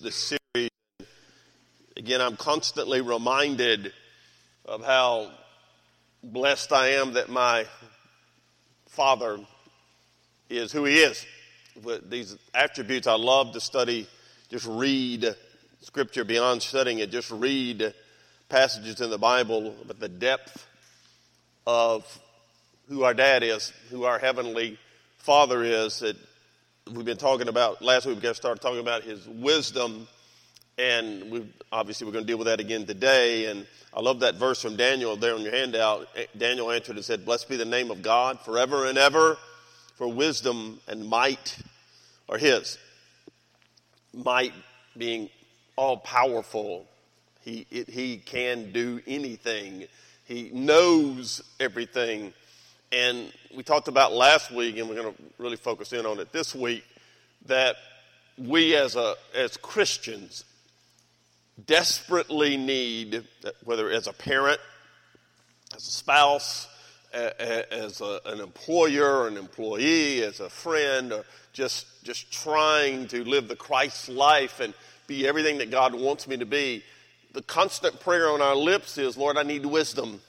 this series. Again, I'm constantly reminded of how blessed I am that my father is who he is. With these attributes, I love to study, just read scripture beyond studying it, just read passages in the Bible about the depth of who our dad is, who our heavenly father is. That we've been talking about last week. We got to start talking about his wisdom, and we obviously we're going to deal with that again today. And I love that verse from Daniel there on your handout. Daniel answered and said, "Blessed be the name of God forever and ever, for wisdom and might are His. Might being all powerful, He it, He can do anything. He knows everything." And we talked about last week, and we're going to really focus in on it this week, that we as, a, as Christians desperately need, whether as a parent, as a spouse, as a, an employer, an employee, as a friend, or just, just trying to live the Christ life and be everything that God wants me to be, the constant prayer on our lips is, Lord, I need wisdom.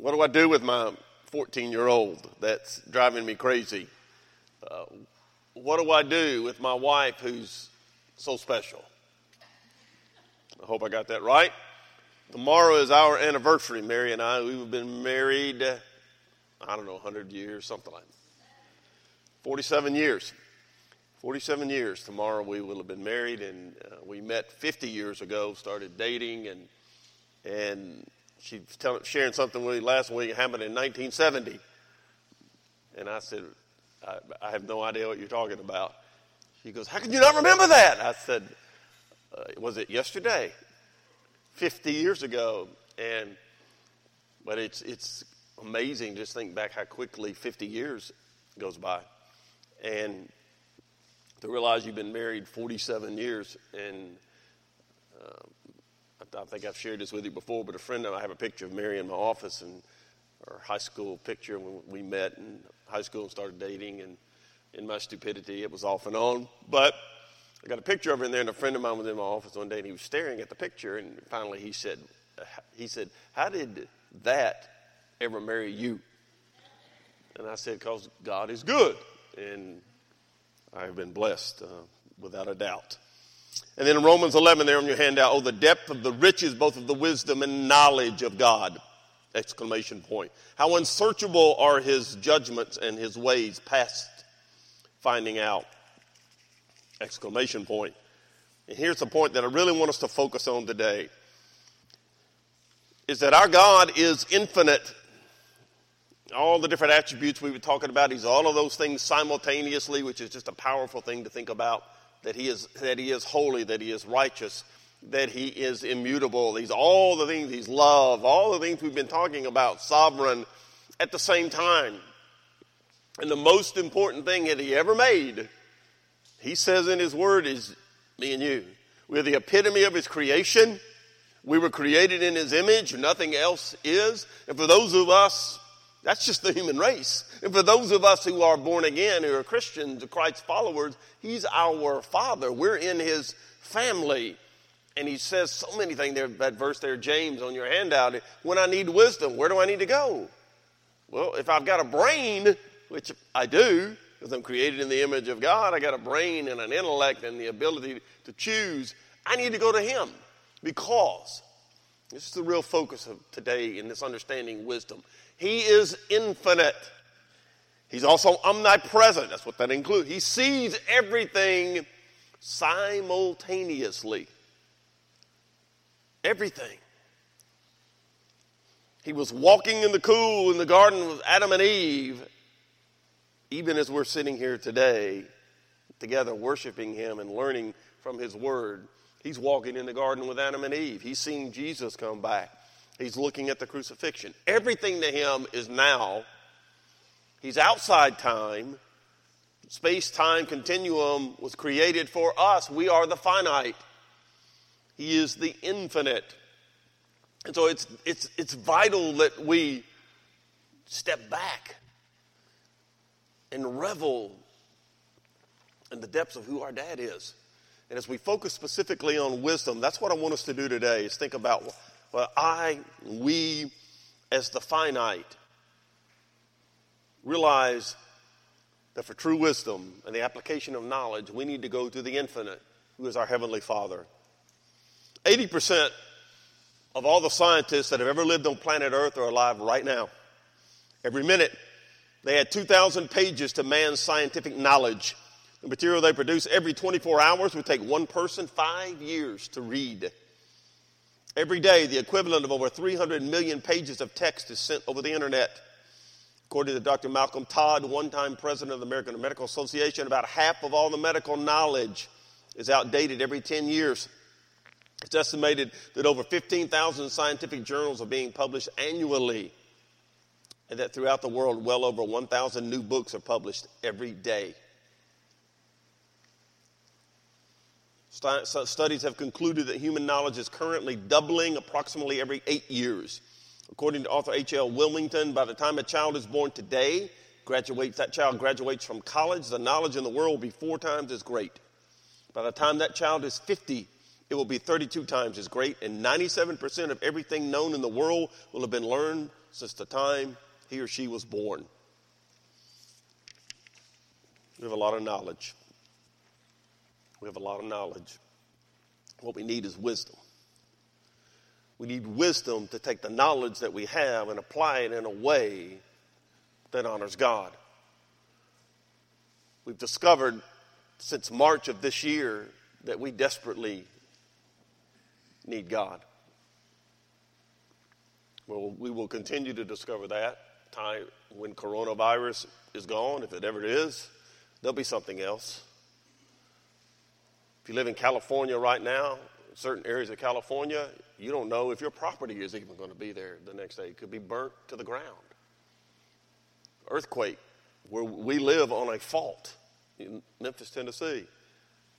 What do I do with my 14 year old that's driving me crazy? Uh, what do I do with my wife who's so special? I hope I got that right. Tomorrow is our anniversary, Mary and I. We've been married, I don't know, 100 years, something like that. 47 years. 47 years. Tomorrow we will have been married, and uh, we met 50 years ago, started dating, and, and she was telling, sharing something with me last week It happened in 1970. And I said, I, I, have no idea what you're talking about. She goes, How can you not remember that? I said, uh, Was it yesterday? 50 years ago. And, but it's, it's amazing just think back how quickly 50 years goes by. And to realize you've been married 47 years and uh, I think I've shared this with you before, but a friend of mine, I have a picture of Mary in my office and our high school picture when we met in high school and started dating. And in my stupidity, it was off and on. But I got a picture of her in there, and a friend of mine was in my office one day, and he was staring at the picture. And finally, he said, "He said, how did that ever marry you?" And I said, "Because God is good, and I have been blessed uh, without a doubt." And then in Romans 11, there on your handout, oh, the depth of the riches, both of the wisdom and knowledge of God. Exclamation point. How unsearchable are his judgments and his ways past finding out. Exclamation point. And here's the point that I really want us to focus on today is that our God is infinite. All the different attributes we were talking about, he's all of those things simultaneously, which is just a powerful thing to think about that he is, that he is holy, that he is righteous, that he is immutable. He's all the things, he's love, all the things we've been talking about, sovereign at the same time. And the most important thing that he ever made, he says in his word, is me and you. We're the epitome of his creation. We were created in his image, nothing else is. And for those of us that's just the human race. And for those of us who are born again, who are Christians, Christ's followers, He's our Father. We're in His family. And He says so many things there, that verse there, James, on your handout. When I need wisdom, where do I need to go? Well, if I've got a brain, which I do, because I'm created in the image of God, I got a brain and an intellect and the ability to choose, I need to go to Him because this is the real focus of today in this understanding wisdom. He is infinite. He's also omnipresent. That's what that includes. He sees everything simultaneously. Everything. He was walking in the cool in the garden with Adam and Eve, even as we're sitting here today together worshiping Him and learning from His Word. He's walking in the garden with Adam and Eve. He's seeing Jesus come back. He's looking at the crucifixion. Everything to him is now. He's outside time. Space time continuum was created for us. We are the finite. He is the infinite. And so it's, it's, it's vital that we step back and revel in the depths of who our dad is And as we focus specifically on wisdom, that's what I want us to do today is think about what I, we, as the finite, realize that for true wisdom and the application of knowledge, we need to go to the infinite, who is our Heavenly Father. 80% of all the scientists that have ever lived on planet Earth are alive right now. Every minute, they add 2,000 pages to man's scientific knowledge. The material they produce every 24 hours would take one person five years to read. Every day, the equivalent of over 300 million pages of text is sent over the internet. According to Dr. Malcolm Todd, one time president of the American Medical Association, about half of all the medical knowledge is outdated every 10 years. It's estimated that over 15,000 scientific journals are being published annually, and that throughout the world, well over 1,000 new books are published every day. Studies have concluded that human knowledge is currently doubling approximately every eight years. According to author H.L. Willmington, by the time a child is born today, graduates, that child graduates from college, the knowledge in the world will be four times as great. By the time that child is 50, it will be 32 times as great, and 97% of everything known in the world will have been learned since the time he or she was born. We have a lot of knowledge. We have a lot of knowledge. What we need is wisdom. We need wisdom to take the knowledge that we have and apply it in a way that honors God. We've discovered since March of this year that we desperately need God. Well, we will continue to discover that time when coronavirus is gone, if it ever is, there'll be something else. If you live in California right now, certain areas of California, you don't know if your property is even going to be there the next day. It could be burnt to the ground. Earthquake, where we live on a fault in Memphis, Tennessee.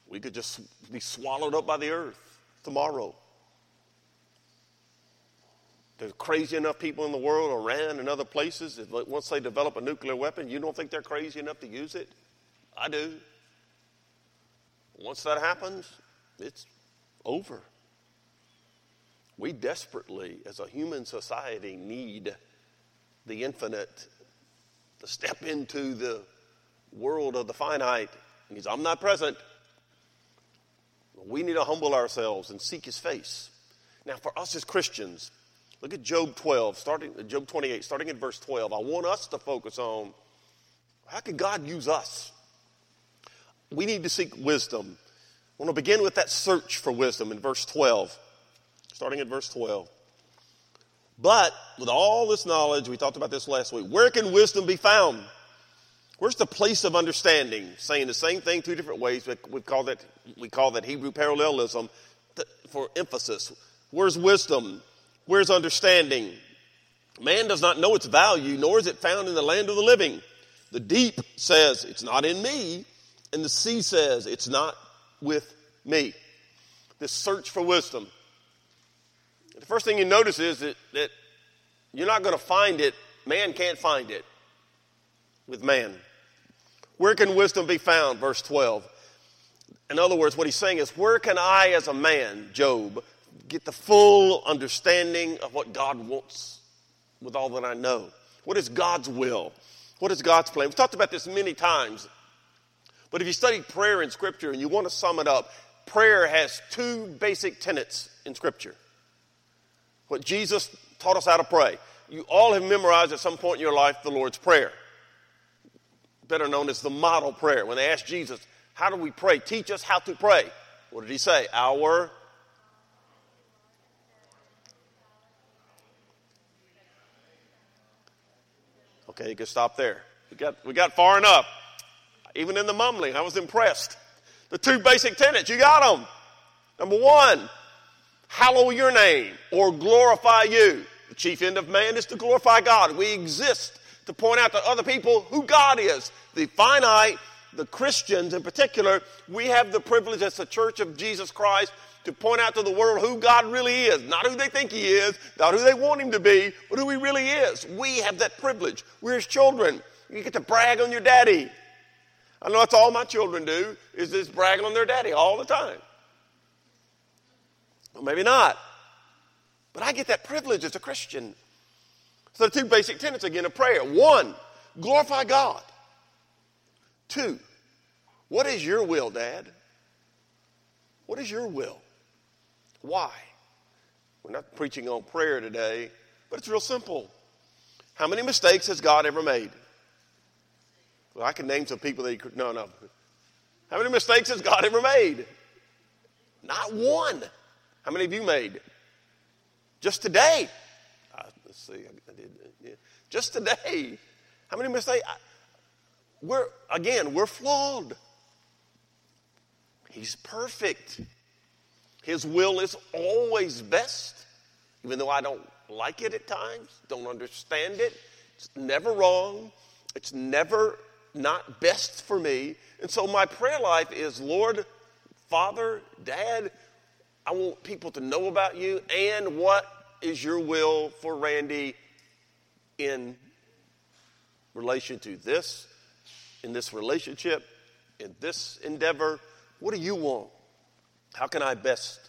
We could just be swallowed up by the earth tomorrow. There's crazy enough people in the world, Iran and other places, that once they develop a nuclear weapon, you don't think they're crazy enough to use it? I do. Once that happens, it's over. We desperately, as a human society, need the infinite to step into the world of the finite. Because I'm not present. We need to humble ourselves and seek his face. Now, for us as Christians, look at Job 12, starting Job 28, starting at verse 12. I want us to focus on how can God use us? We need to seek wisdom. I want to begin with that search for wisdom in verse 12, starting at verse 12. But with all this knowledge, we talked about this last week, where can wisdom be found? Where's the place of understanding? Saying the same thing two different ways. but We call that, we call that Hebrew parallelism for emphasis. Where's wisdom? Where's understanding? Man does not know its value, nor is it found in the land of the living. The deep says, It's not in me, and the sea says, It's not with me. This search for wisdom. The first thing you notice is that, that you're not going to find it, man can't find it with man. Where can wisdom be found? Verse 12. In other words, what he's saying is, where can I, as a man, Job, get the full understanding of what God wants with all that I know? What is God's will? What is God's plan? We've talked about this many times but if you study prayer in Scripture and you want to sum it up, prayer has two basic tenets in Scripture. What Jesus taught us how to pray. You all have memorized at some point in your life the Lord's Prayer, better known as the model prayer. When they asked Jesus, How do we pray? Teach us how to pray. What did he say? Our Okay, you can stop there. We got, we got far enough. Even in the mumbling, I was impressed. The two basic tenets, you got them. Number one, hallow your name or glorify you. The chief end of man is to glorify God. We exist to point out to other people who God is. The finite, the Christians in particular, we have the privilege as the church of Jesus Christ to point out to the world who God really is. Not who they think He is, not who they want Him to be, but who He really is. We have that privilege. We're His children. You get to brag on your daddy. I know that's all my children do is just bragging on their daddy all the time. Well, maybe not. But I get that privilege as a Christian. So the two basic tenets again of prayer. One, glorify God. Two, what is your will, Dad? What is your will? Why? We're not preaching on prayer today, but it's real simple. How many mistakes has God ever made? Well, I can name some people that he could. No, no. How many mistakes has God ever made? Not one. How many of you made? Just today. Uh, let's see. I did. Yeah. Just today. How many mistakes? I, we're again. We're flawed. He's perfect. His will is always best, even though I don't like it at times, don't understand it. It's never wrong. It's never not best for me. And so my prayer life is Lord, Father, Dad, I want people to know about you and what is your will for Randy in relation to this, in this relationship, in this endeavor. What do you want? How can I best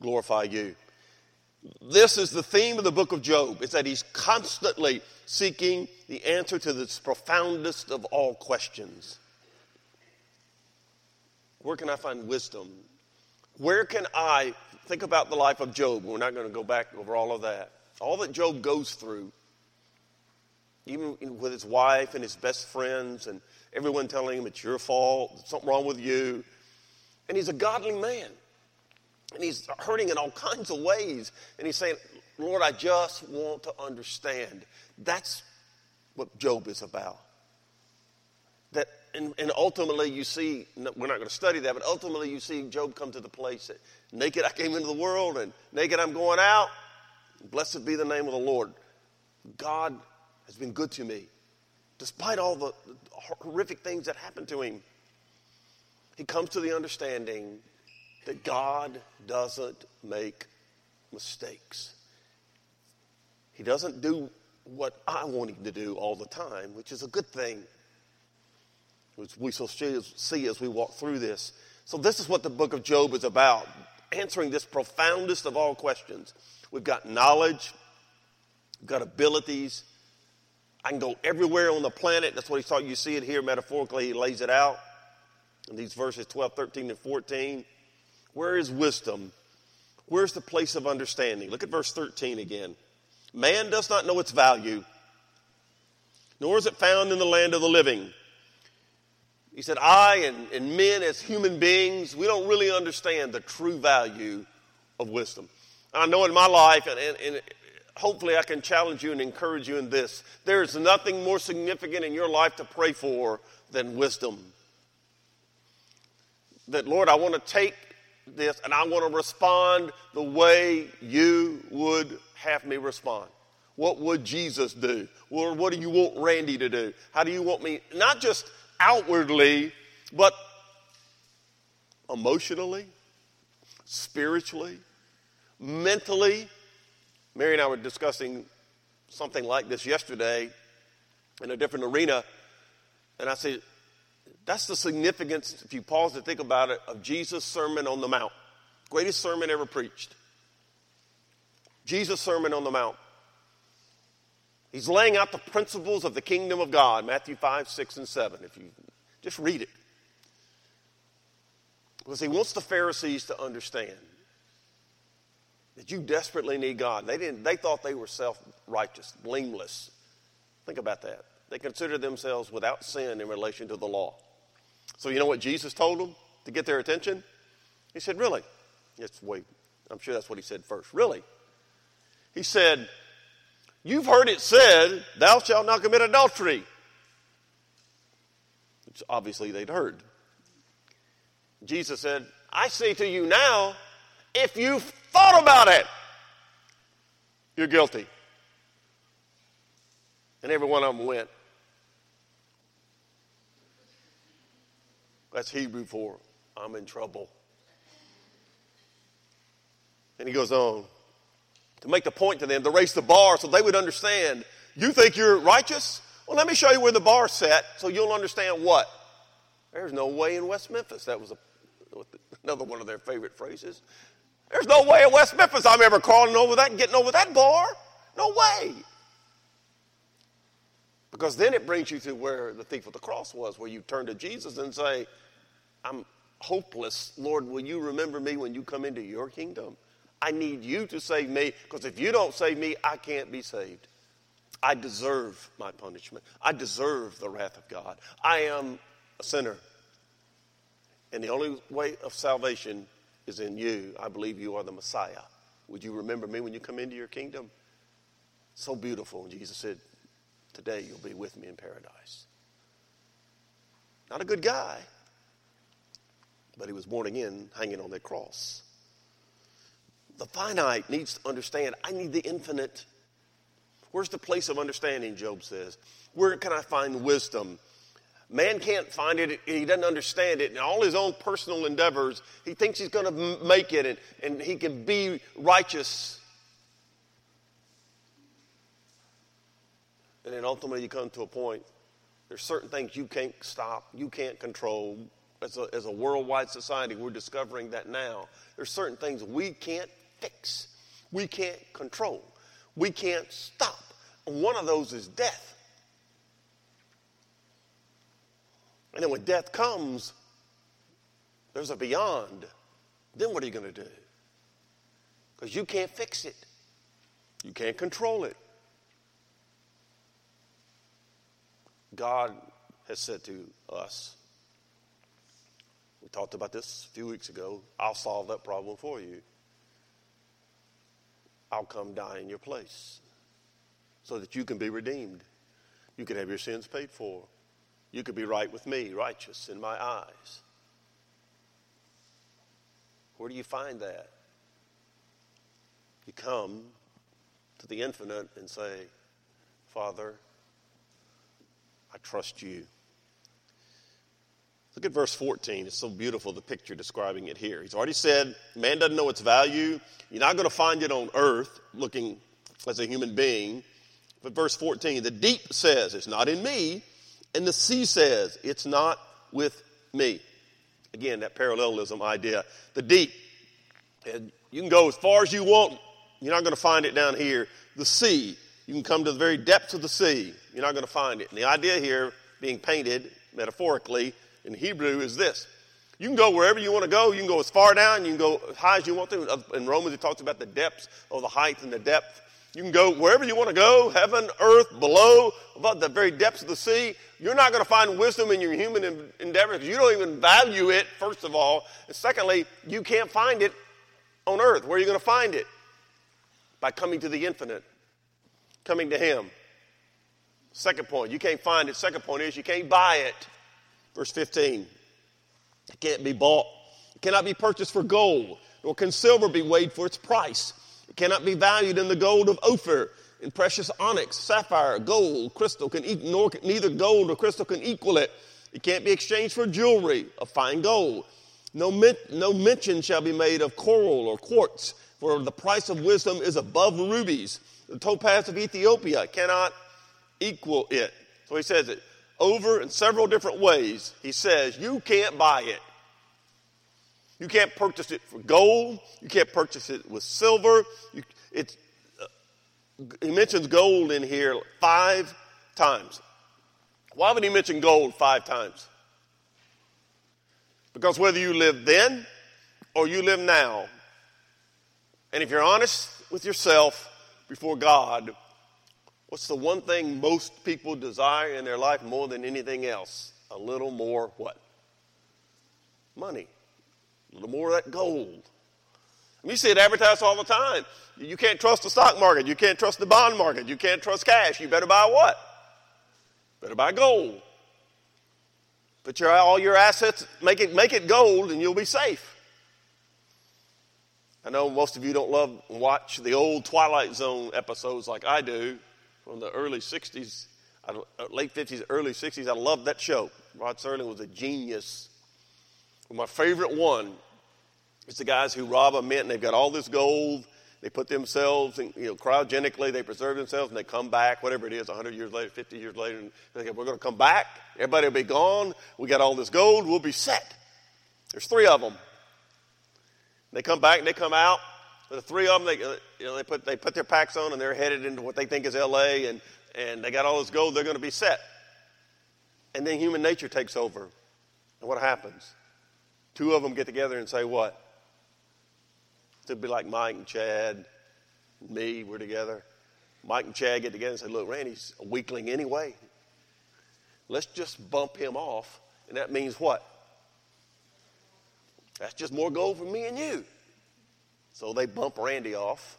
glorify you? This is the theme of the book of Job. It's that he's constantly seeking the answer to this profoundest of all questions. Where can I find wisdom? Where can I think about the life of Job? We're not going to go back over all of that. All that Job goes through, even with his wife and his best friends, and everyone telling him it's your fault, something wrong with you. And he's a godly man. And he's hurting in all kinds of ways. And he's saying, Lord, I just want to understand. That's what Job is about. That, and, and ultimately, you see, we're not going to study that, but ultimately, you see Job come to the place that naked I came into the world, and naked I'm going out. Blessed be the name of the Lord. God has been good to me, despite all the horrific things that happened to him. He comes to the understanding that God doesn't make mistakes. He doesn't do what I want him to do all the time, which is a good thing, which we shall see as we walk through this. So, this is what the book of Job is about answering this profoundest of all questions. We've got knowledge, we've got abilities. I can go everywhere on the planet. That's what he thought you see it here metaphorically. He lays it out in these verses 12, 13, and 14. Where is wisdom? Where's the place of understanding? Look at verse 13 again. Man does not know its value, nor is it found in the land of the living. He said, I and, and men as human beings, we don't really understand the true value of wisdom. I know in my life, and, and, and hopefully I can challenge you and encourage you in this there is nothing more significant in your life to pray for than wisdom. That, Lord, I want to take this and I want to respond the way you would have me respond. What would Jesus do? Or what do you want Randy to do? How do you want me, not just outwardly, but emotionally, spiritually, mentally? Mary and I were discussing something like this yesterday in a different arena. And I said, that's the significance, if you pause to think about it, of Jesus' Sermon on the Mount. Greatest sermon ever preached. Jesus' Sermon on the Mount. He's laying out the principles of the kingdom of God, Matthew 5, 6, and 7. If you just read it. Because he wants the Pharisees to understand that you desperately need God. They, didn't, they thought they were self righteous, blameless. Think about that. They considered themselves without sin in relation to the law. So you know what Jesus told them to get their attention? He said, Really? Yes, wait. I'm sure that's what he said first. Really? He said, You've heard it said, Thou shalt not commit adultery. Which obviously they'd heard. Jesus said, I say to you now, if you've thought about it, you're guilty. And every one of them went, That's Hebrew for I'm in trouble. And he goes on to make the point to them, to raise the bar so they would understand. You think you're righteous? Well, let me show you where the bar set so you'll understand what? There's no way in West Memphis. That was a, another one of their favorite phrases. There's no way in West Memphis I'm ever crawling over that and getting over that bar. No way. Because then it brings you to where the thief of the cross was, where you turn to Jesus and say, I'm hopeless. Lord, will you remember me when you come into your kingdom? I need you to save me because if you don't save me, I can't be saved. I deserve my punishment. I deserve the wrath of God. I am a sinner. And the only way of salvation is in you. I believe you are the Messiah. Would you remember me when you come into your kingdom? So beautiful. And Jesus said, Today you'll be with me in paradise. Not a good guy, but he was born again hanging on that cross. The finite needs to understand I need the infinite. Where's the place of understanding, Job says? Where can I find wisdom? Man can't find it, he doesn't understand it. In all his own personal endeavors, he thinks he's going to make it and, and he can be righteous. And then ultimately, you come to a point, there's certain things you can't stop, you can't control. As a, as a worldwide society, we're discovering that now. There's certain things we can't fix, we can't control, we can't stop. One of those is death. And then when death comes, there's a beyond. Then what are you going to do? Because you can't fix it, you can't control it. God has said to us, we talked about this a few weeks ago, I'll solve that problem for you. I'll come die in your place so that you can be redeemed. You can have your sins paid for. You could be right with me, righteous in my eyes. Where do you find that? You come to the infinite and say, Father, I trust you. Look at verse 14. It's so beautiful, the picture describing it here. He's already said, man doesn't know its value. You're not going to find it on earth looking as a human being. But verse 14, the deep says, it's not in me. And the sea says, it's not with me. Again, that parallelism idea. The deep, and you can go as far as you want. You're not going to find it down here. The sea, you can come to the very depths of the sea. You're not going to find it. And the idea here, being painted metaphorically in Hebrew, is this. You can go wherever you want to go. You can go as far down. You can go as high as you want to. In Romans, it talks about the depths of the height and the depth. You can go wherever you want to go, heaven, earth, below, above the very depths of the sea. You're not going to find wisdom in your human endeavors because you don't even value it, first of all. And secondly, you can't find it on earth. Where are you going to find it? By coming to the infinite, coming to Him. Second point, you can't find it. Second point is you can't buy it. Verse 15, it can't be bought. It cannot be purchased for gold, nor can silver be weighed for its price. It cannot be valued in the gold of Ophir, in precious onyx, sapphire, gold, crystal can e- nor neither gold nor crystal can equal it. It can't be exchanged for jewelry of fine gold. No, no mention shall be made of coral or quartz, for the price of wisdom is above rubies. The topaz of Ethiopia cannot equal it. So he says it over in several different ways. He says, You can't buy it. You can't purchase it for gold. You can't purchase it with silver. You, it's, uh, he mentions gold in here five times. Why would he mention gold five times? Because whether you live then or you live now, and if you're honest with yourself before God, What's the one thing most people desire in their life more than anything else? A little more what? Money. A little more of that gold. You see it advertised all the time. You can't trust the stock market. You can't trust the bond market. You can't trust cash. You better buy what? Better buy gold. Put your, all your assets, make it, make it gold, and you'll be safe. I know most of you don't love watch the old Twilight Zone episodes like I do from the early 60s, uh, late 50s, early 60s. I loved that show. Rod Serling was a genius. My favorite one is the guys who rob a mint and they've got all this gold they put themselves, in, you know, cryogenically, they preserve themselves, and they come back, whatever it is, 100 years later, 50 years later, and they go, we're going to come back. Everybody will be gone. We got all this gold. We'll be set. There's three of them. They come back and they come out. The three of them, they, uh, you know, they put, they put their packs on and they're headed into what they think is L.A. and, and they got all this gold. They're going to be set. And then human nature takes over. And what happens? Two of them get together and say, What? It'd be like Mike and Chad, and me, we're together. Mike and Chad get together and say, Look, Randy's a weakling anyway. Let's just bump him off. And that means what? That's just more gold for me and you. So they bump Randy off.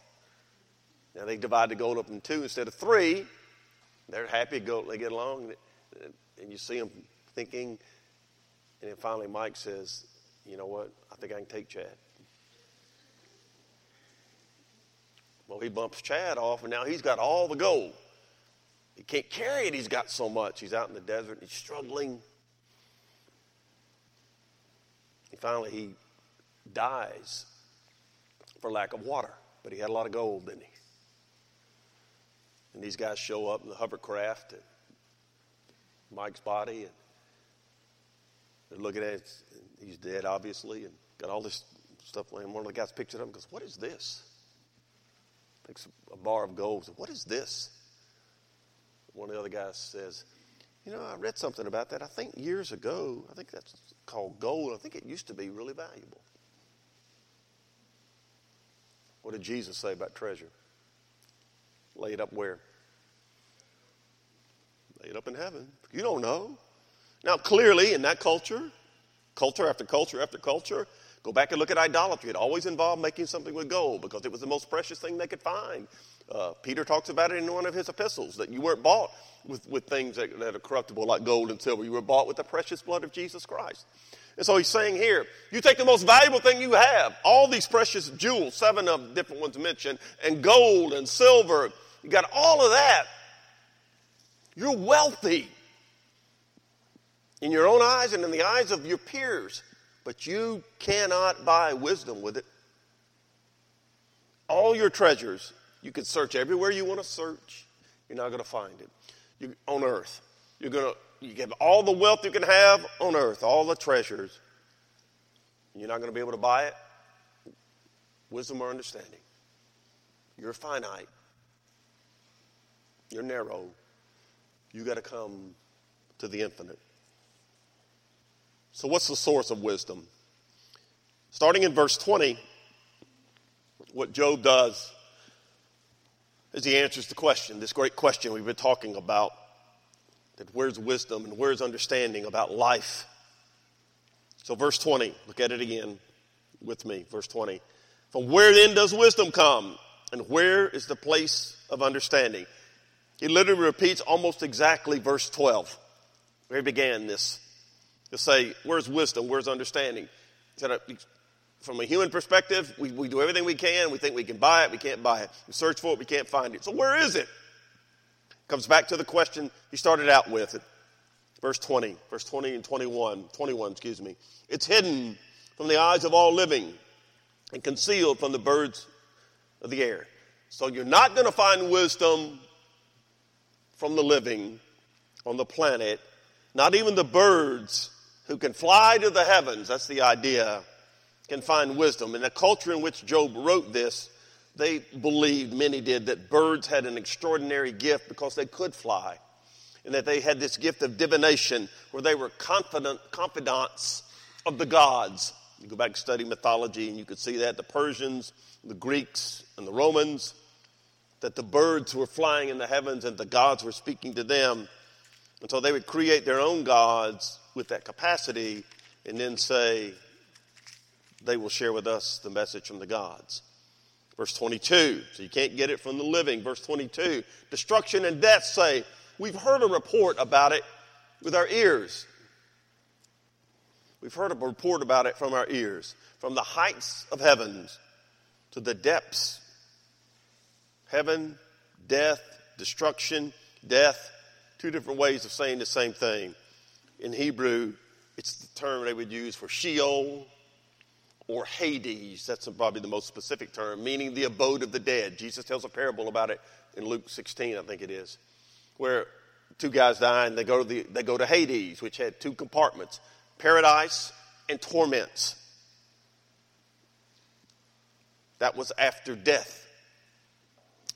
Now they divide the gold up in two instead of three. They're happy, go, they get along, and you see them thinking. And then finally, Mike says, You know what? I think I can take Chad. Well, he bumps Chad off, and now he's got all the gold. He can't carry it, he's got so much. He's out in the desert, he's struggling. And finally, he dies for lack of water, but he had a lot of gold, didn't he? And these guys show up in the hovercraft and Mike's body, and they're looking at it. He's dead, obviously, and got all this stuff laying. One of the guys picks it up and goes, What is this? Takes a bar of gold. Says, what is this? One of the other guys says, You know, I read something about that. I think years ago, I think that's called gold. I think it used to be really valuable. What did Jesus say about treasure? Lay it up where? Lay it up in heaven. You don't know. Now, clearly, in that culture, culture after culture after culture, go back and look at idolatry. It always involved making something with gold because it was the most precious thing they could find. Uh, Peter talks about it in one of his epistles that you weren't bought with, with things that, that are corruptible like gold and silver. You were bought with the precious blood of Jesus Christ. And so he's saying here, you take the most valuable thing you have, all these precious jewels, seven of different ones mentioned, and gold and silver, you got all of that. You're wealthy in your own eyes and in the eyes of your peers, but you cannot buy wisdom with it. All your treasures, you can search everywhere you want to search, you're not going to find it. You, on earth, you're going to you get all the wealth you can have on earth, all the treasures. You're not going to be able to buy it. Wisdom or understanding. You're finite. You're narrow. You got to come to the infinite. So, what's the source of wisdom? Starting in verse 20, what Job does is he answers the question, this great question we've been talking about that where's wisdom and where's understanding about life. So, verse 20, look at it again with me. Verse 20. From where then does wisdom come? And where is the place of understanding? He literally repeats almost exactly verse 12, where he began this. He'll say, Where's wisdom? Where's understanding? Uh, from a human perspective, we, we do everything we can. We think we can buy it, we can't buy it. We search for it, we can't find it. So, where is it? Comes back to the question he started out with. Verse 20, verse 20 and 21, 21, excuse me. It's hidden from the eyes of all living and concealed from the birds of the air. So you're not going to find wisdom from the living on the planet, not even the birds who can fly to the heavens, that's the idea, can find wisdom. In the culture in which Job wrote this, they believed, many did, that birds had an extraordinary gift because they could fly. And that they had this gift of divination where they were confident, confidants of the gods. You go back and study mythology and you could see that the Persians, the Greeks, and the Romans, that the birds were flying in the heavens and the gods were speaking to them. And so they would create their own gods with that capacity and then say, they will share with us the message from the gods. Verse 22, so you can't get it from the living. Verse 22, destruction and death say, We've heard a report about it with our ears. We've heard a report about it from our ears. From the heights of heavens to the depths. Heaven, death, destruction, death. Two different ways of saying the same thing. In Hebrew, it's the term they would use for Sheol or Hades. That's probably the most specific term, meaning the abode of the dead. Jesus tells a parable about it in Luke 16, I think it is, where two guys die and they go to, the, they go to Hades, which had two compartments paradise and torments. That was after death.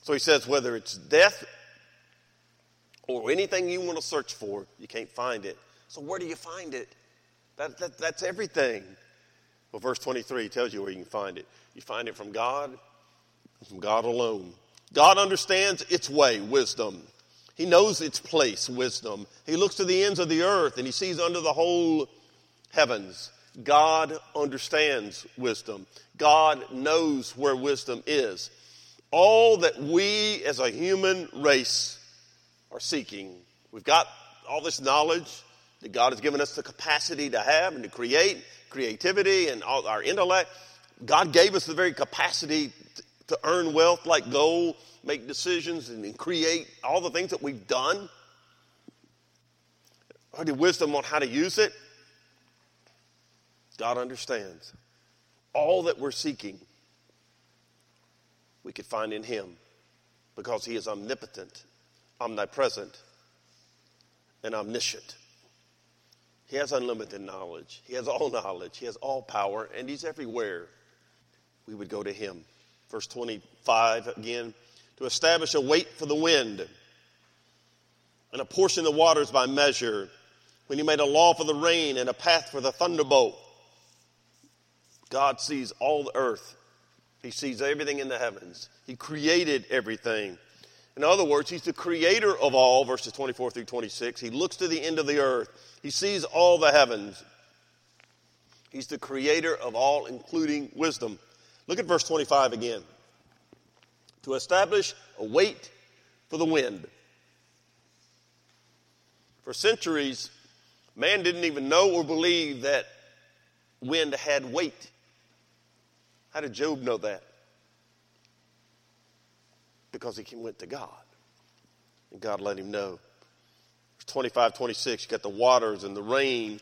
So he says, whether it's death or anything you want to search for, you can't find it. So where do you find it? That, that, that's everything. Well, verse 23 tells you where you can find it. You find it from God, from God alone. God understands its way, wisdom. He knows its place, wisdom. He looks to the ends of the earth and he sees under the whole heavens. God understands wisdom. God knows where wisdom is. All that we as a human race are seeking, we've got all this knowledge that God has given us the capacity to have and to create, creativity and all our intellect. God gave us the very capacity to earn wealth like gold, make decisions, and create all the things that we've done. Or the wisdom on how to use it. God understands. All that we're seeking, we could find in Him because He is omnipotent, omnipresent, and omniscient. He has unlimited knowledge. He has all knowledge. He has all power, and He's everywhere. We would go to Him. Verse 25 again to establish a weight for the wind and apportion the waters by measure. When He made a law for the rain and a path for the thunderbolt. God sees all the earth. He sees everything in the heavens. He created everything. In other words, He's the creator of all, verses 24 through 26. He looks to the end of the earth. He sees all the heavens. He's the creator of all, including wisdom. Look at verse 25 again. To establish a weight for the wind. For centuries, man didn't even know or believe that wind had weight. How did Job know that? Because he went to God. And God let him know. 25, 26, you got the waters and the rain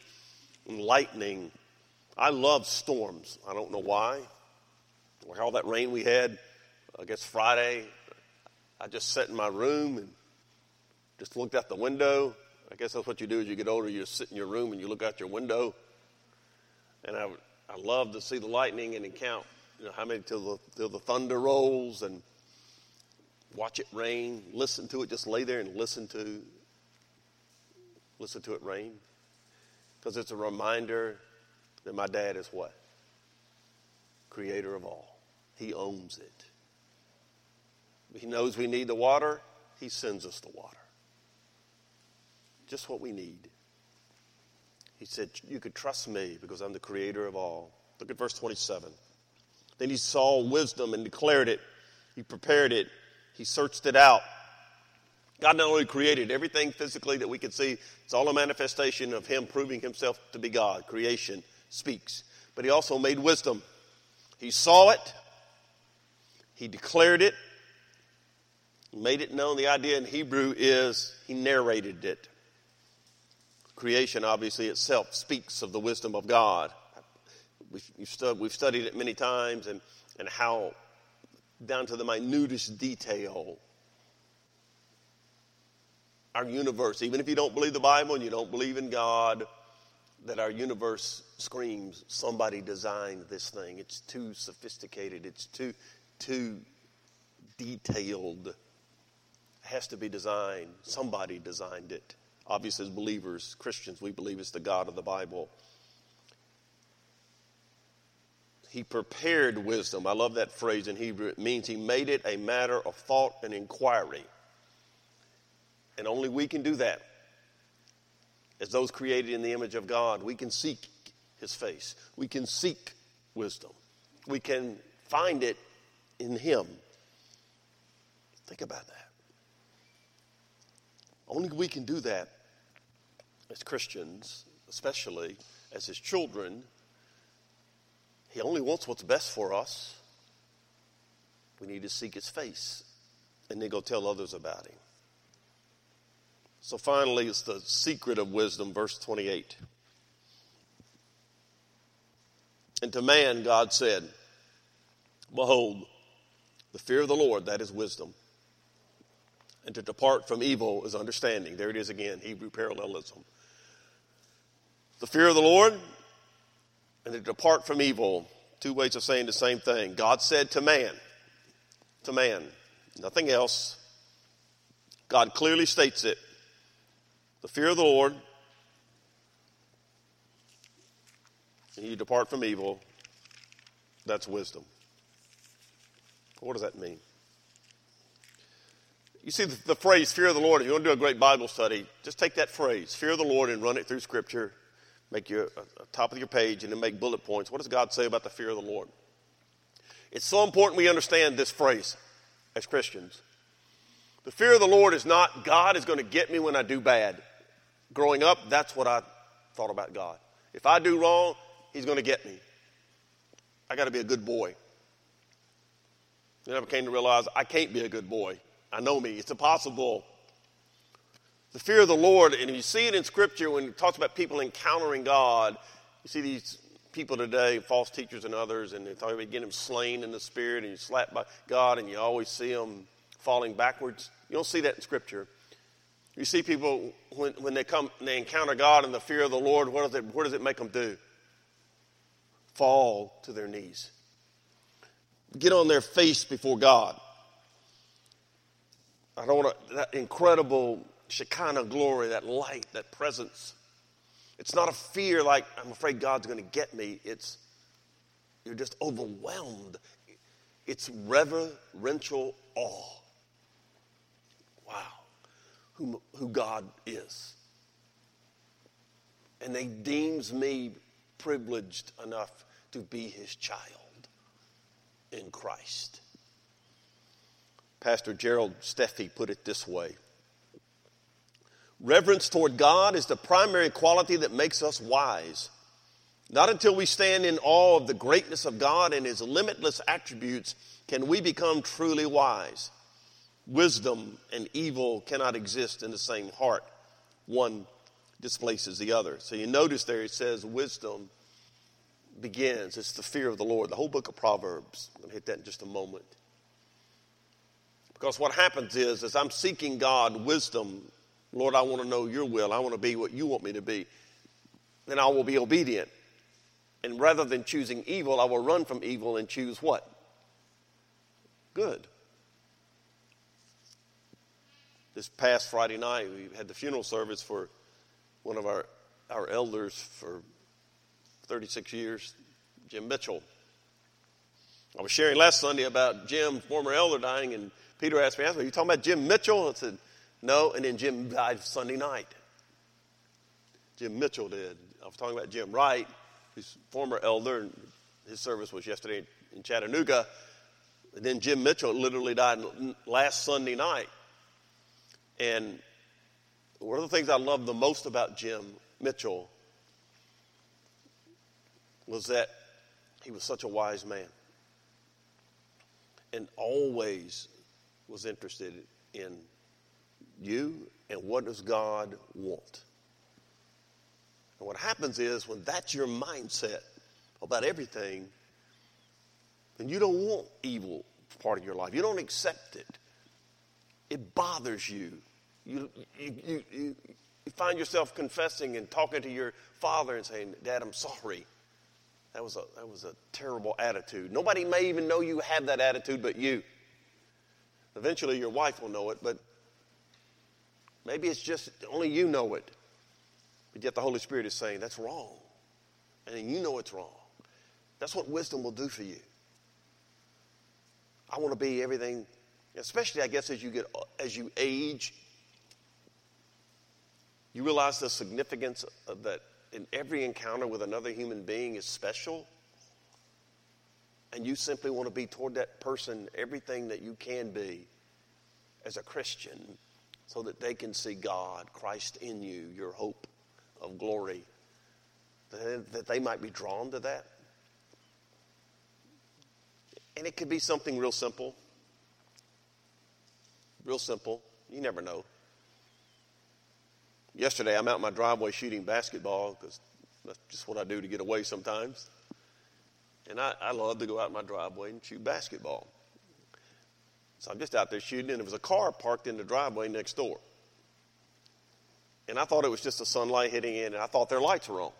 and lightning. I love storms. I don't know why. Or all that rain we had, I guess Friday, I just sat in my room and just looked out the window. I guess that's what you do as you get older. You sit in your room and you look out your window. And I, I love to see the lightning and count, you know, how many till the, till the thunder rolls and watch it rain, listen to it, just lay there and listen to listen to it rain. Because it's a reminder that my dad is what? Creator of all. He owns it. He knows we need the water, He sends us the water. Just what we need. He said, You could trust me because I'm the creator of all. Look at verse 27. Then he saw wisdom and declared it. He prepared it. He searched it out. God not only created everything physically that we can see, it's all a manifestation of Him proving Himself to be God. Creation speaks. But He also made wisdom. He saw it, He declared it, made it known. The idea in Hebrew is He narrated it. Creation, obviously, itself speaks of the wisdom of God. We've, studied it many times and, and how, down to the minutest detail, our universe, even if you don't believe the Bible and you don't believe in God, that our universe screams, somebody designed this thing. It's too sophisticated, it's too, too detailed. It has to be designed. Somebody designed it. Obviously, as believers, Christians, we believe it's the God of the Bible. He prepared wisdom. I love that phrase in Hebrew. It means he made it a matter of thought and inquiry. And only we can do that. As those created in the image of God, we can seek his face. We can seek wisdom. We can find it in him. Think about that. Only we can do that as Christians, especially as his children. He only wants what's best for us. We need to seek his face and then go tell others about him. So finally, it's the secret of wisdom, verse 28. And to man, God said, Behold, the fear of the Lord, that is wisdom. And to depart from evil is understanding. There it is again, Hebrew parallelism. The fear of the Lord and to depart from evil. Two ways of saying the same thing. God said to man, to man, nothing else. God clearly states it. The fear of the Lord, and you depart from evil. That's wisdom. What does that mean? You see the, the, phrase fear of the Lord, if you want to do a great Bible study, just take that phrase, fear of the Lord, and run it through Scripture. Make your uh, top of your page and then make bullet points. What does God say about the fear of the Lord? It's so important we understand this phrase as Christians. The fear of the Lord is not God is going to get me when I do bad. Growing up, that's what I thought about God. If I do wrong, He's going to get me. I got to be a good boy. Then I came to realize I can't be a good boy. I know me. It's impossible. The fear of the Lord, and you see it in Scripture when it talks about people encountering God. You see these people today, false teachers and others, and they talk about getting them slain in the Spirit, and you slapped by God, and you always see them falling backwards. You don't see that in Scripture. You see people when, when they come and they encounter God and the fear of the Lord, what does it, what does it make them do? fall to their knees, get on their face before God. I don't want to, that incredible Shekinah glory, that light, that presence. It's not a fear like, I'm afraid God's going to get me. It's, you're just overwhelmed. It's reverential awe. Wow. Who, who God is. And He deems me privileged enough to be his child in Christ. Pastor Gerald Steffi put it this way Reverence toward God is the primary quality that makes us wise. Not until we stand in awe of the greatness of God and his limitless attributes can we become truly wise. Wisdom and evil cannot exist in the same heart. One displaces the other. So you notice there it says wisdom begins. It's the fear of the Lord. The whole book of Proverbs. I'm going to hit that in just a moment. Because what happens is, as I'm seeking God wisdom, Lord, I want to know your will. I want to be what you want me to be. Then I will be obedient. And rather than choosing evil, I will run from evil and choose what? Good. This past Friday night, we had the funeral service for one of our, our elders for 36 years, Jim Mitchell. I was sharing last Sunday about Jim, former elder, dying, and Peter asked me, Are you talking about Jim Mitchell? I said, No, and then Jim died Sunday night. Jim Mitchell did. I was talking about Jim Wright, who's former elder, and his service was yesterday in Chattanooga. And then Jim Mitchell literally died last Sunday night. And one of the things I love the most about Jim Mitchell was that he was such a wise man and always was interested in you and what does God want. And what happens is when that's your mindset about everything, then you don't want evil part of your life. You don't accept it. It bothers you. You, you, you, you, find yourself confessing and talking to your father and saying, Dad, I'm sorry. That was a, that was a terrible attitude. Nobody may even know you have that attitude but you. Eventually, your wife will know it, but maybe it's just only you know it. But yet, the Holy Spirit is saying, that's wrong. And you know it's wrong. That's what wisdom will do for you. I want to be everything, especially, I guess, as you get as you age, you realize the significance of that in every encounter with another human being is special, and you simply want to be toward that person everything that you can be as a Christian so that they can see God, Christ in you, your hope of glory, that they might be drawn to that. And it could be something real simple. Real simple. You never know. Yesterday, I'm out in my driveway shooting basketball because that's just what I do to get away sometimes. And I, I love to go out in my driveway and shoot basketball. So I'm just out there shooting, and there was a car parked in the driveway next door. And I thought it was just the sunlight hitting in, and I thought their lights were on.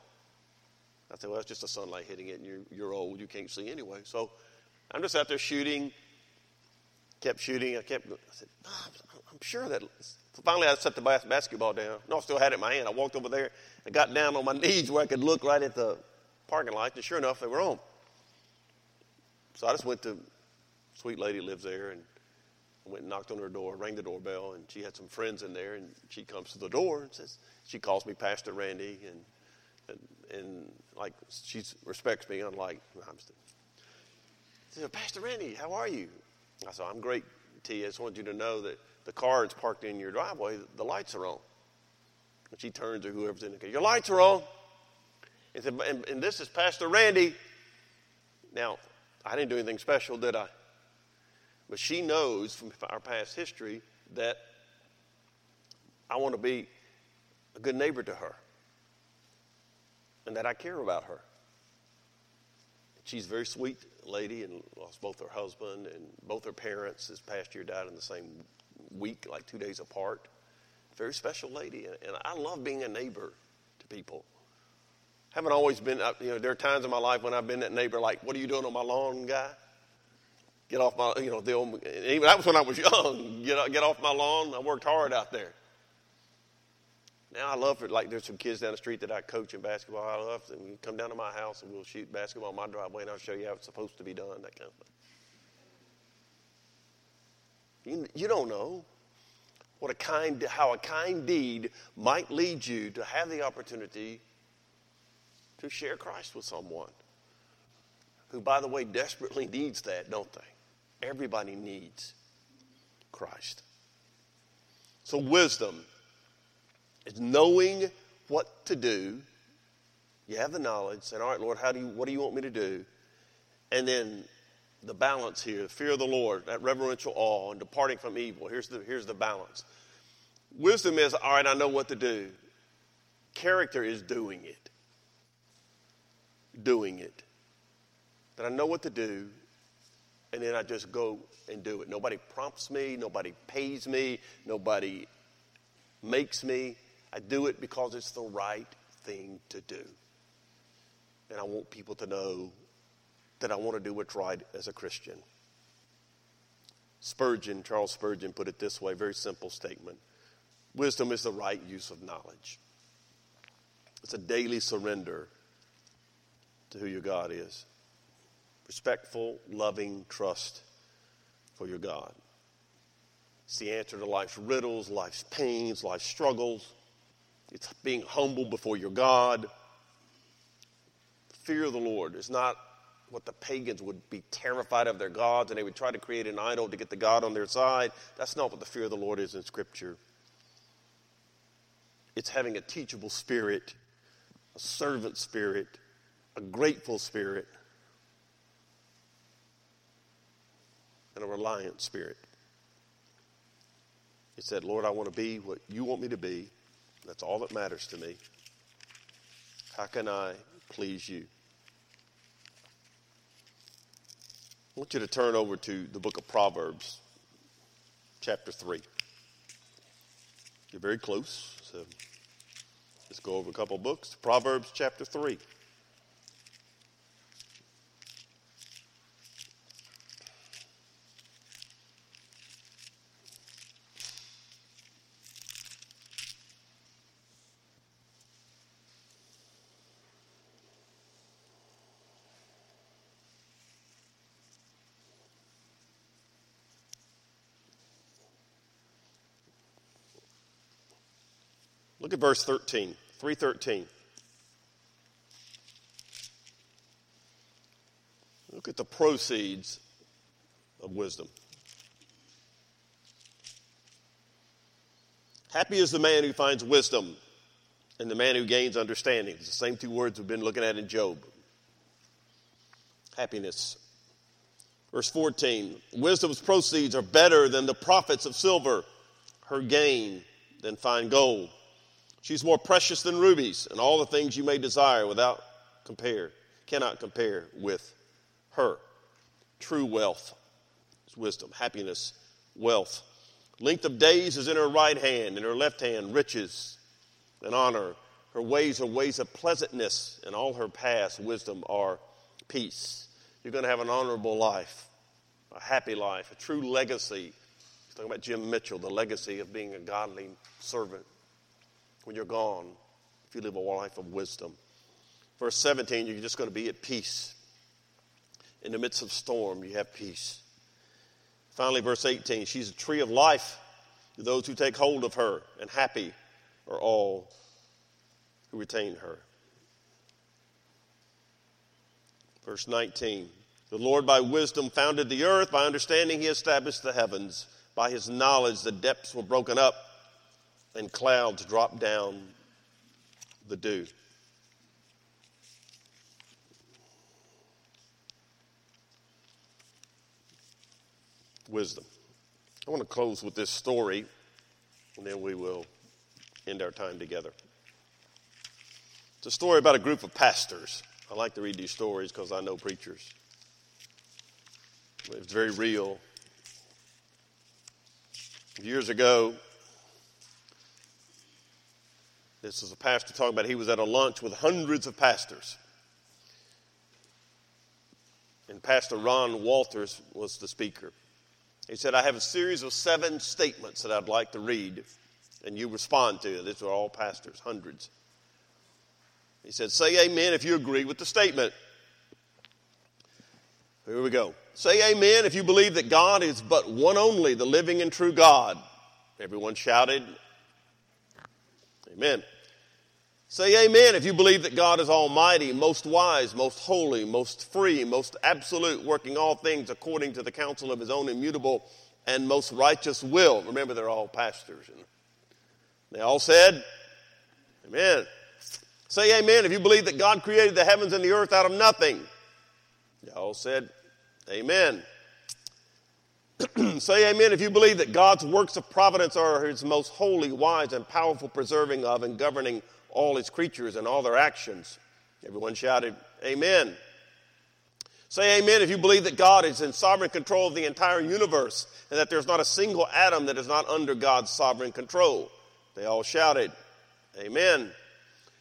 I said, well, it's just the sunlight hitting it, and you're, you're old, you can't see anyway. So I'm just out there shooting, kept shooting. I kept, I said, I'm sure that. Finally, I set the basketball down. No, I still had it in my hand. I walked over there and got down on my knees where I could look right at the parking lot, and sure enough, they were on. So I just went to sweet lady lives there and went and knocked on her door, rang the doorbell, and she had some friends in there, and she comes to the door and says, she calls me Pastor Randy, and and, and like she respects me, unlike I'm still. She said, Pastor Randy, how are you? I said, I'm great, T. I just want you to know that the car is parked in your driveway, the lights are on. And she turns to whoever's in the car, your lights are on. And, said, and, and this is Pastor Randy. Now, I didn't do anything special, did I? But she knows from our past history that I want to be a good neighbor to her and that I care about her. She's a very sweet lady and lost both her husband and both her parents this past year died in the same week, like two days apart. Very special lady, and I love being a neighbor to people. Haven't always been, uh, you know, there are times in my life when I've been that neighbor, like, what are you doing on my lawn, guy? Get off my, you know, the old, even that was when I was young. Get, get off my lawn. I worked hard out there. Now I love it. Like there's some kids down the street that I coach in basketball. I love them. You come down to my house and we'll shoot basketball in my driveway, and I'll show you how it's supposed to be done. That kind of thing. You, you don't know what a kind, how a kind deed might lead you to have the opportunity to share Christ with someone who, by the way, desperately needs that, don't they? Everybody needs Christ. So, wisdom is knowing what to do. You have the knowledge, saying, All right, Lord, how do you, what do you want me to do? And then the balance here, the fear of the Lord, that reverential awe, and departing from evil. Here's the, here's the balance. Wisdom is, All right, I know what to do. Character is doing it. Doing it. That I know what to do, and then I just go and do it. Nobody prompts me, nobody pays me, nobody makes me. I do it because it's the right thing to do. And I want people to know that I want to do what's right as a Christian. Spurgeon, Charles Spurgeon, put it this way very simple statement Wisdom is the right use of knowledge, it's a daily surrender to who your God is respectful, loving trust for your God. It's the answer to life's riddles, life's pains, life's struggles. It's being humble before your God. Fear of the Lord is not what the pagans would be terrified of their gods and they would try to create an idol to get the God on their side. That's not what the fear of the Lord is in Scripture. It's having a teachable spirit, a servant spirit, a grateful spirit, and a reliant spirit. He said, Lord, I want to be what you want me to be. That's all that matters to me. How can I please you? I want you to turn over to the book of Proverbs, chapter 3. You're very close, so let's go over a couple books. Proverbs, chapter 3. Look at verse 13, 313. Look at the proceeds of wisdom. Happy is the man who finds wisdom and the man who gains understanding. It's the same two words we've been looking at in Job. Happiness. Verse 14 Wisdom's proceeds are better than the profits of silver, her gain than fine gold. She's more precious than rubies and all the things you may desire without compare, cannot compare with her. True wealth is wisdom, happiness, wealth. Length of days is in her right hand, in her left hand, riches and honor. Her ways are ways of pleasantness, and all her paths, wisdom, are peace. You're going to have an honorable life, a happy life, a true legacy. He's talking about Jim Mitchell, the legacy of being a godly servant. When you're gone, if you live a life of wisdom. Verse 17, you're just going to be at peace. In the midst of storm, you have peace. Finally, verse 18, she's a tree of life to those who take hold of her, and happy are all who retain her. Verse 19 The Lord by wisdom founded the earth, by understanding he established the heavens. By his knowledge the depths were broken up, and clouds drop down the dew. Wisdom. I want to close with this story, and then we will end our time together. It's a story about a group of pastors. I like to read these stories because I know preachers. It's very real. Years ago, this is a pastor talking about he was at a lunch with hundreds of pastors. And Pastor Ron Walters was the speaker. He said, I have a series of seven statements that I'd like to read, and you respond to. These are all pastors, hundreds. He said, Say amen if you agree with the statement. Here we go. Say amen if you believe that God is but one only, the living and true God. Everyone shouted, Amen. Say amen if you believe that God is almighty, most wise, most holy, most free, most absolute, working all things according to the counsel of his own immutable and most righteous will. Remember, they're all pastors. And they all said, Amen. Say amen if you believe that God created the heavens and the earth out of nothing. They all said, Amen. Say amen if you believe that God's works of providence are his most holy, wise, and powerful preserving of and governing all his creatures and all their actions. Everyone shouted, Amen. Say amen if you believe that God is in sovereign control of the entire universe and that there's not a single atom that is not under God's sovereign control. They all shouted, Amen.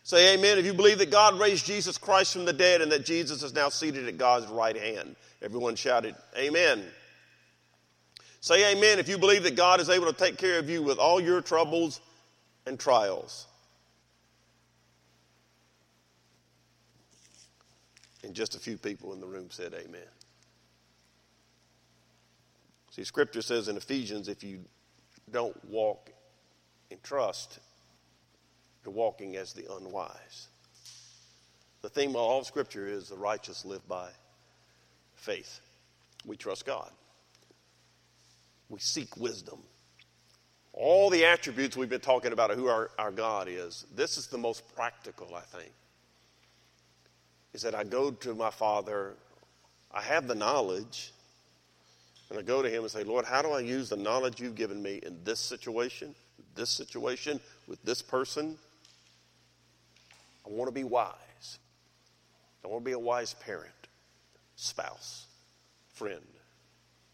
Say amen if you believe that God raised Jesus Christ from the dead and that Jesus is now seated at God's right hand. Everyone shouted, Amen. Say amen if you believe that God is able to take care of you with all your troubles and trials. And just a few people in the room said amen. See, scripture says in Ephesians if you don't walk in trust, you're walking as the unwise. The theme of all scripture is the righteous live by faith. We trust God. We seek wisdom. All the attributes we've been talking about of who our, our God is, this is the most practical, I think. He said, I go to my Father, I have the knowledge, and I go to Him and say, Lord, how do I use the knowledge you've given me in this situation, this situation, with this person? I want to be wise. I want to be a wise parent, spouse, friend,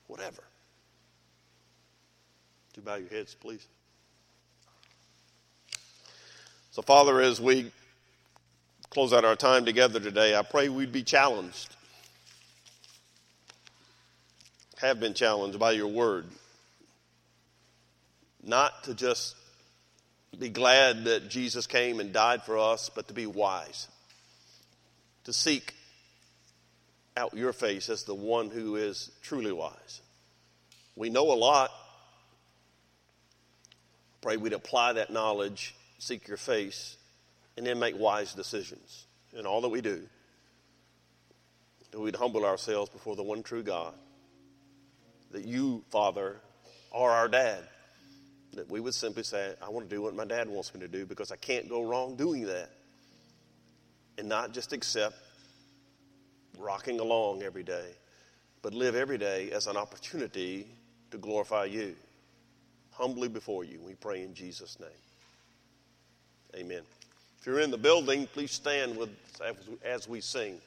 whatever. Do you bow your heads, please? So, Father, as we close out our time together today, I pray we'd be challenged, have been challenged by your word, not to just be glad that Jesus came and died for us, but to be wise, to seek out your face as the one who is truly wise. We know a lot. Pray we'd apply that knowledge, seek your face, and then make wise decisions in all that we do. That we'd humble ourselves before the one true God. That you, Father, are our dad. That we would simply say, I want to do what my dad wants me to do because I can't go wrong doing that. And not just accept rocking along every day, but live every day as an opportunity to glorify you. Humbly before you, we pray in Jesus' name. Amen. If you're in the building, please stand with as we sing.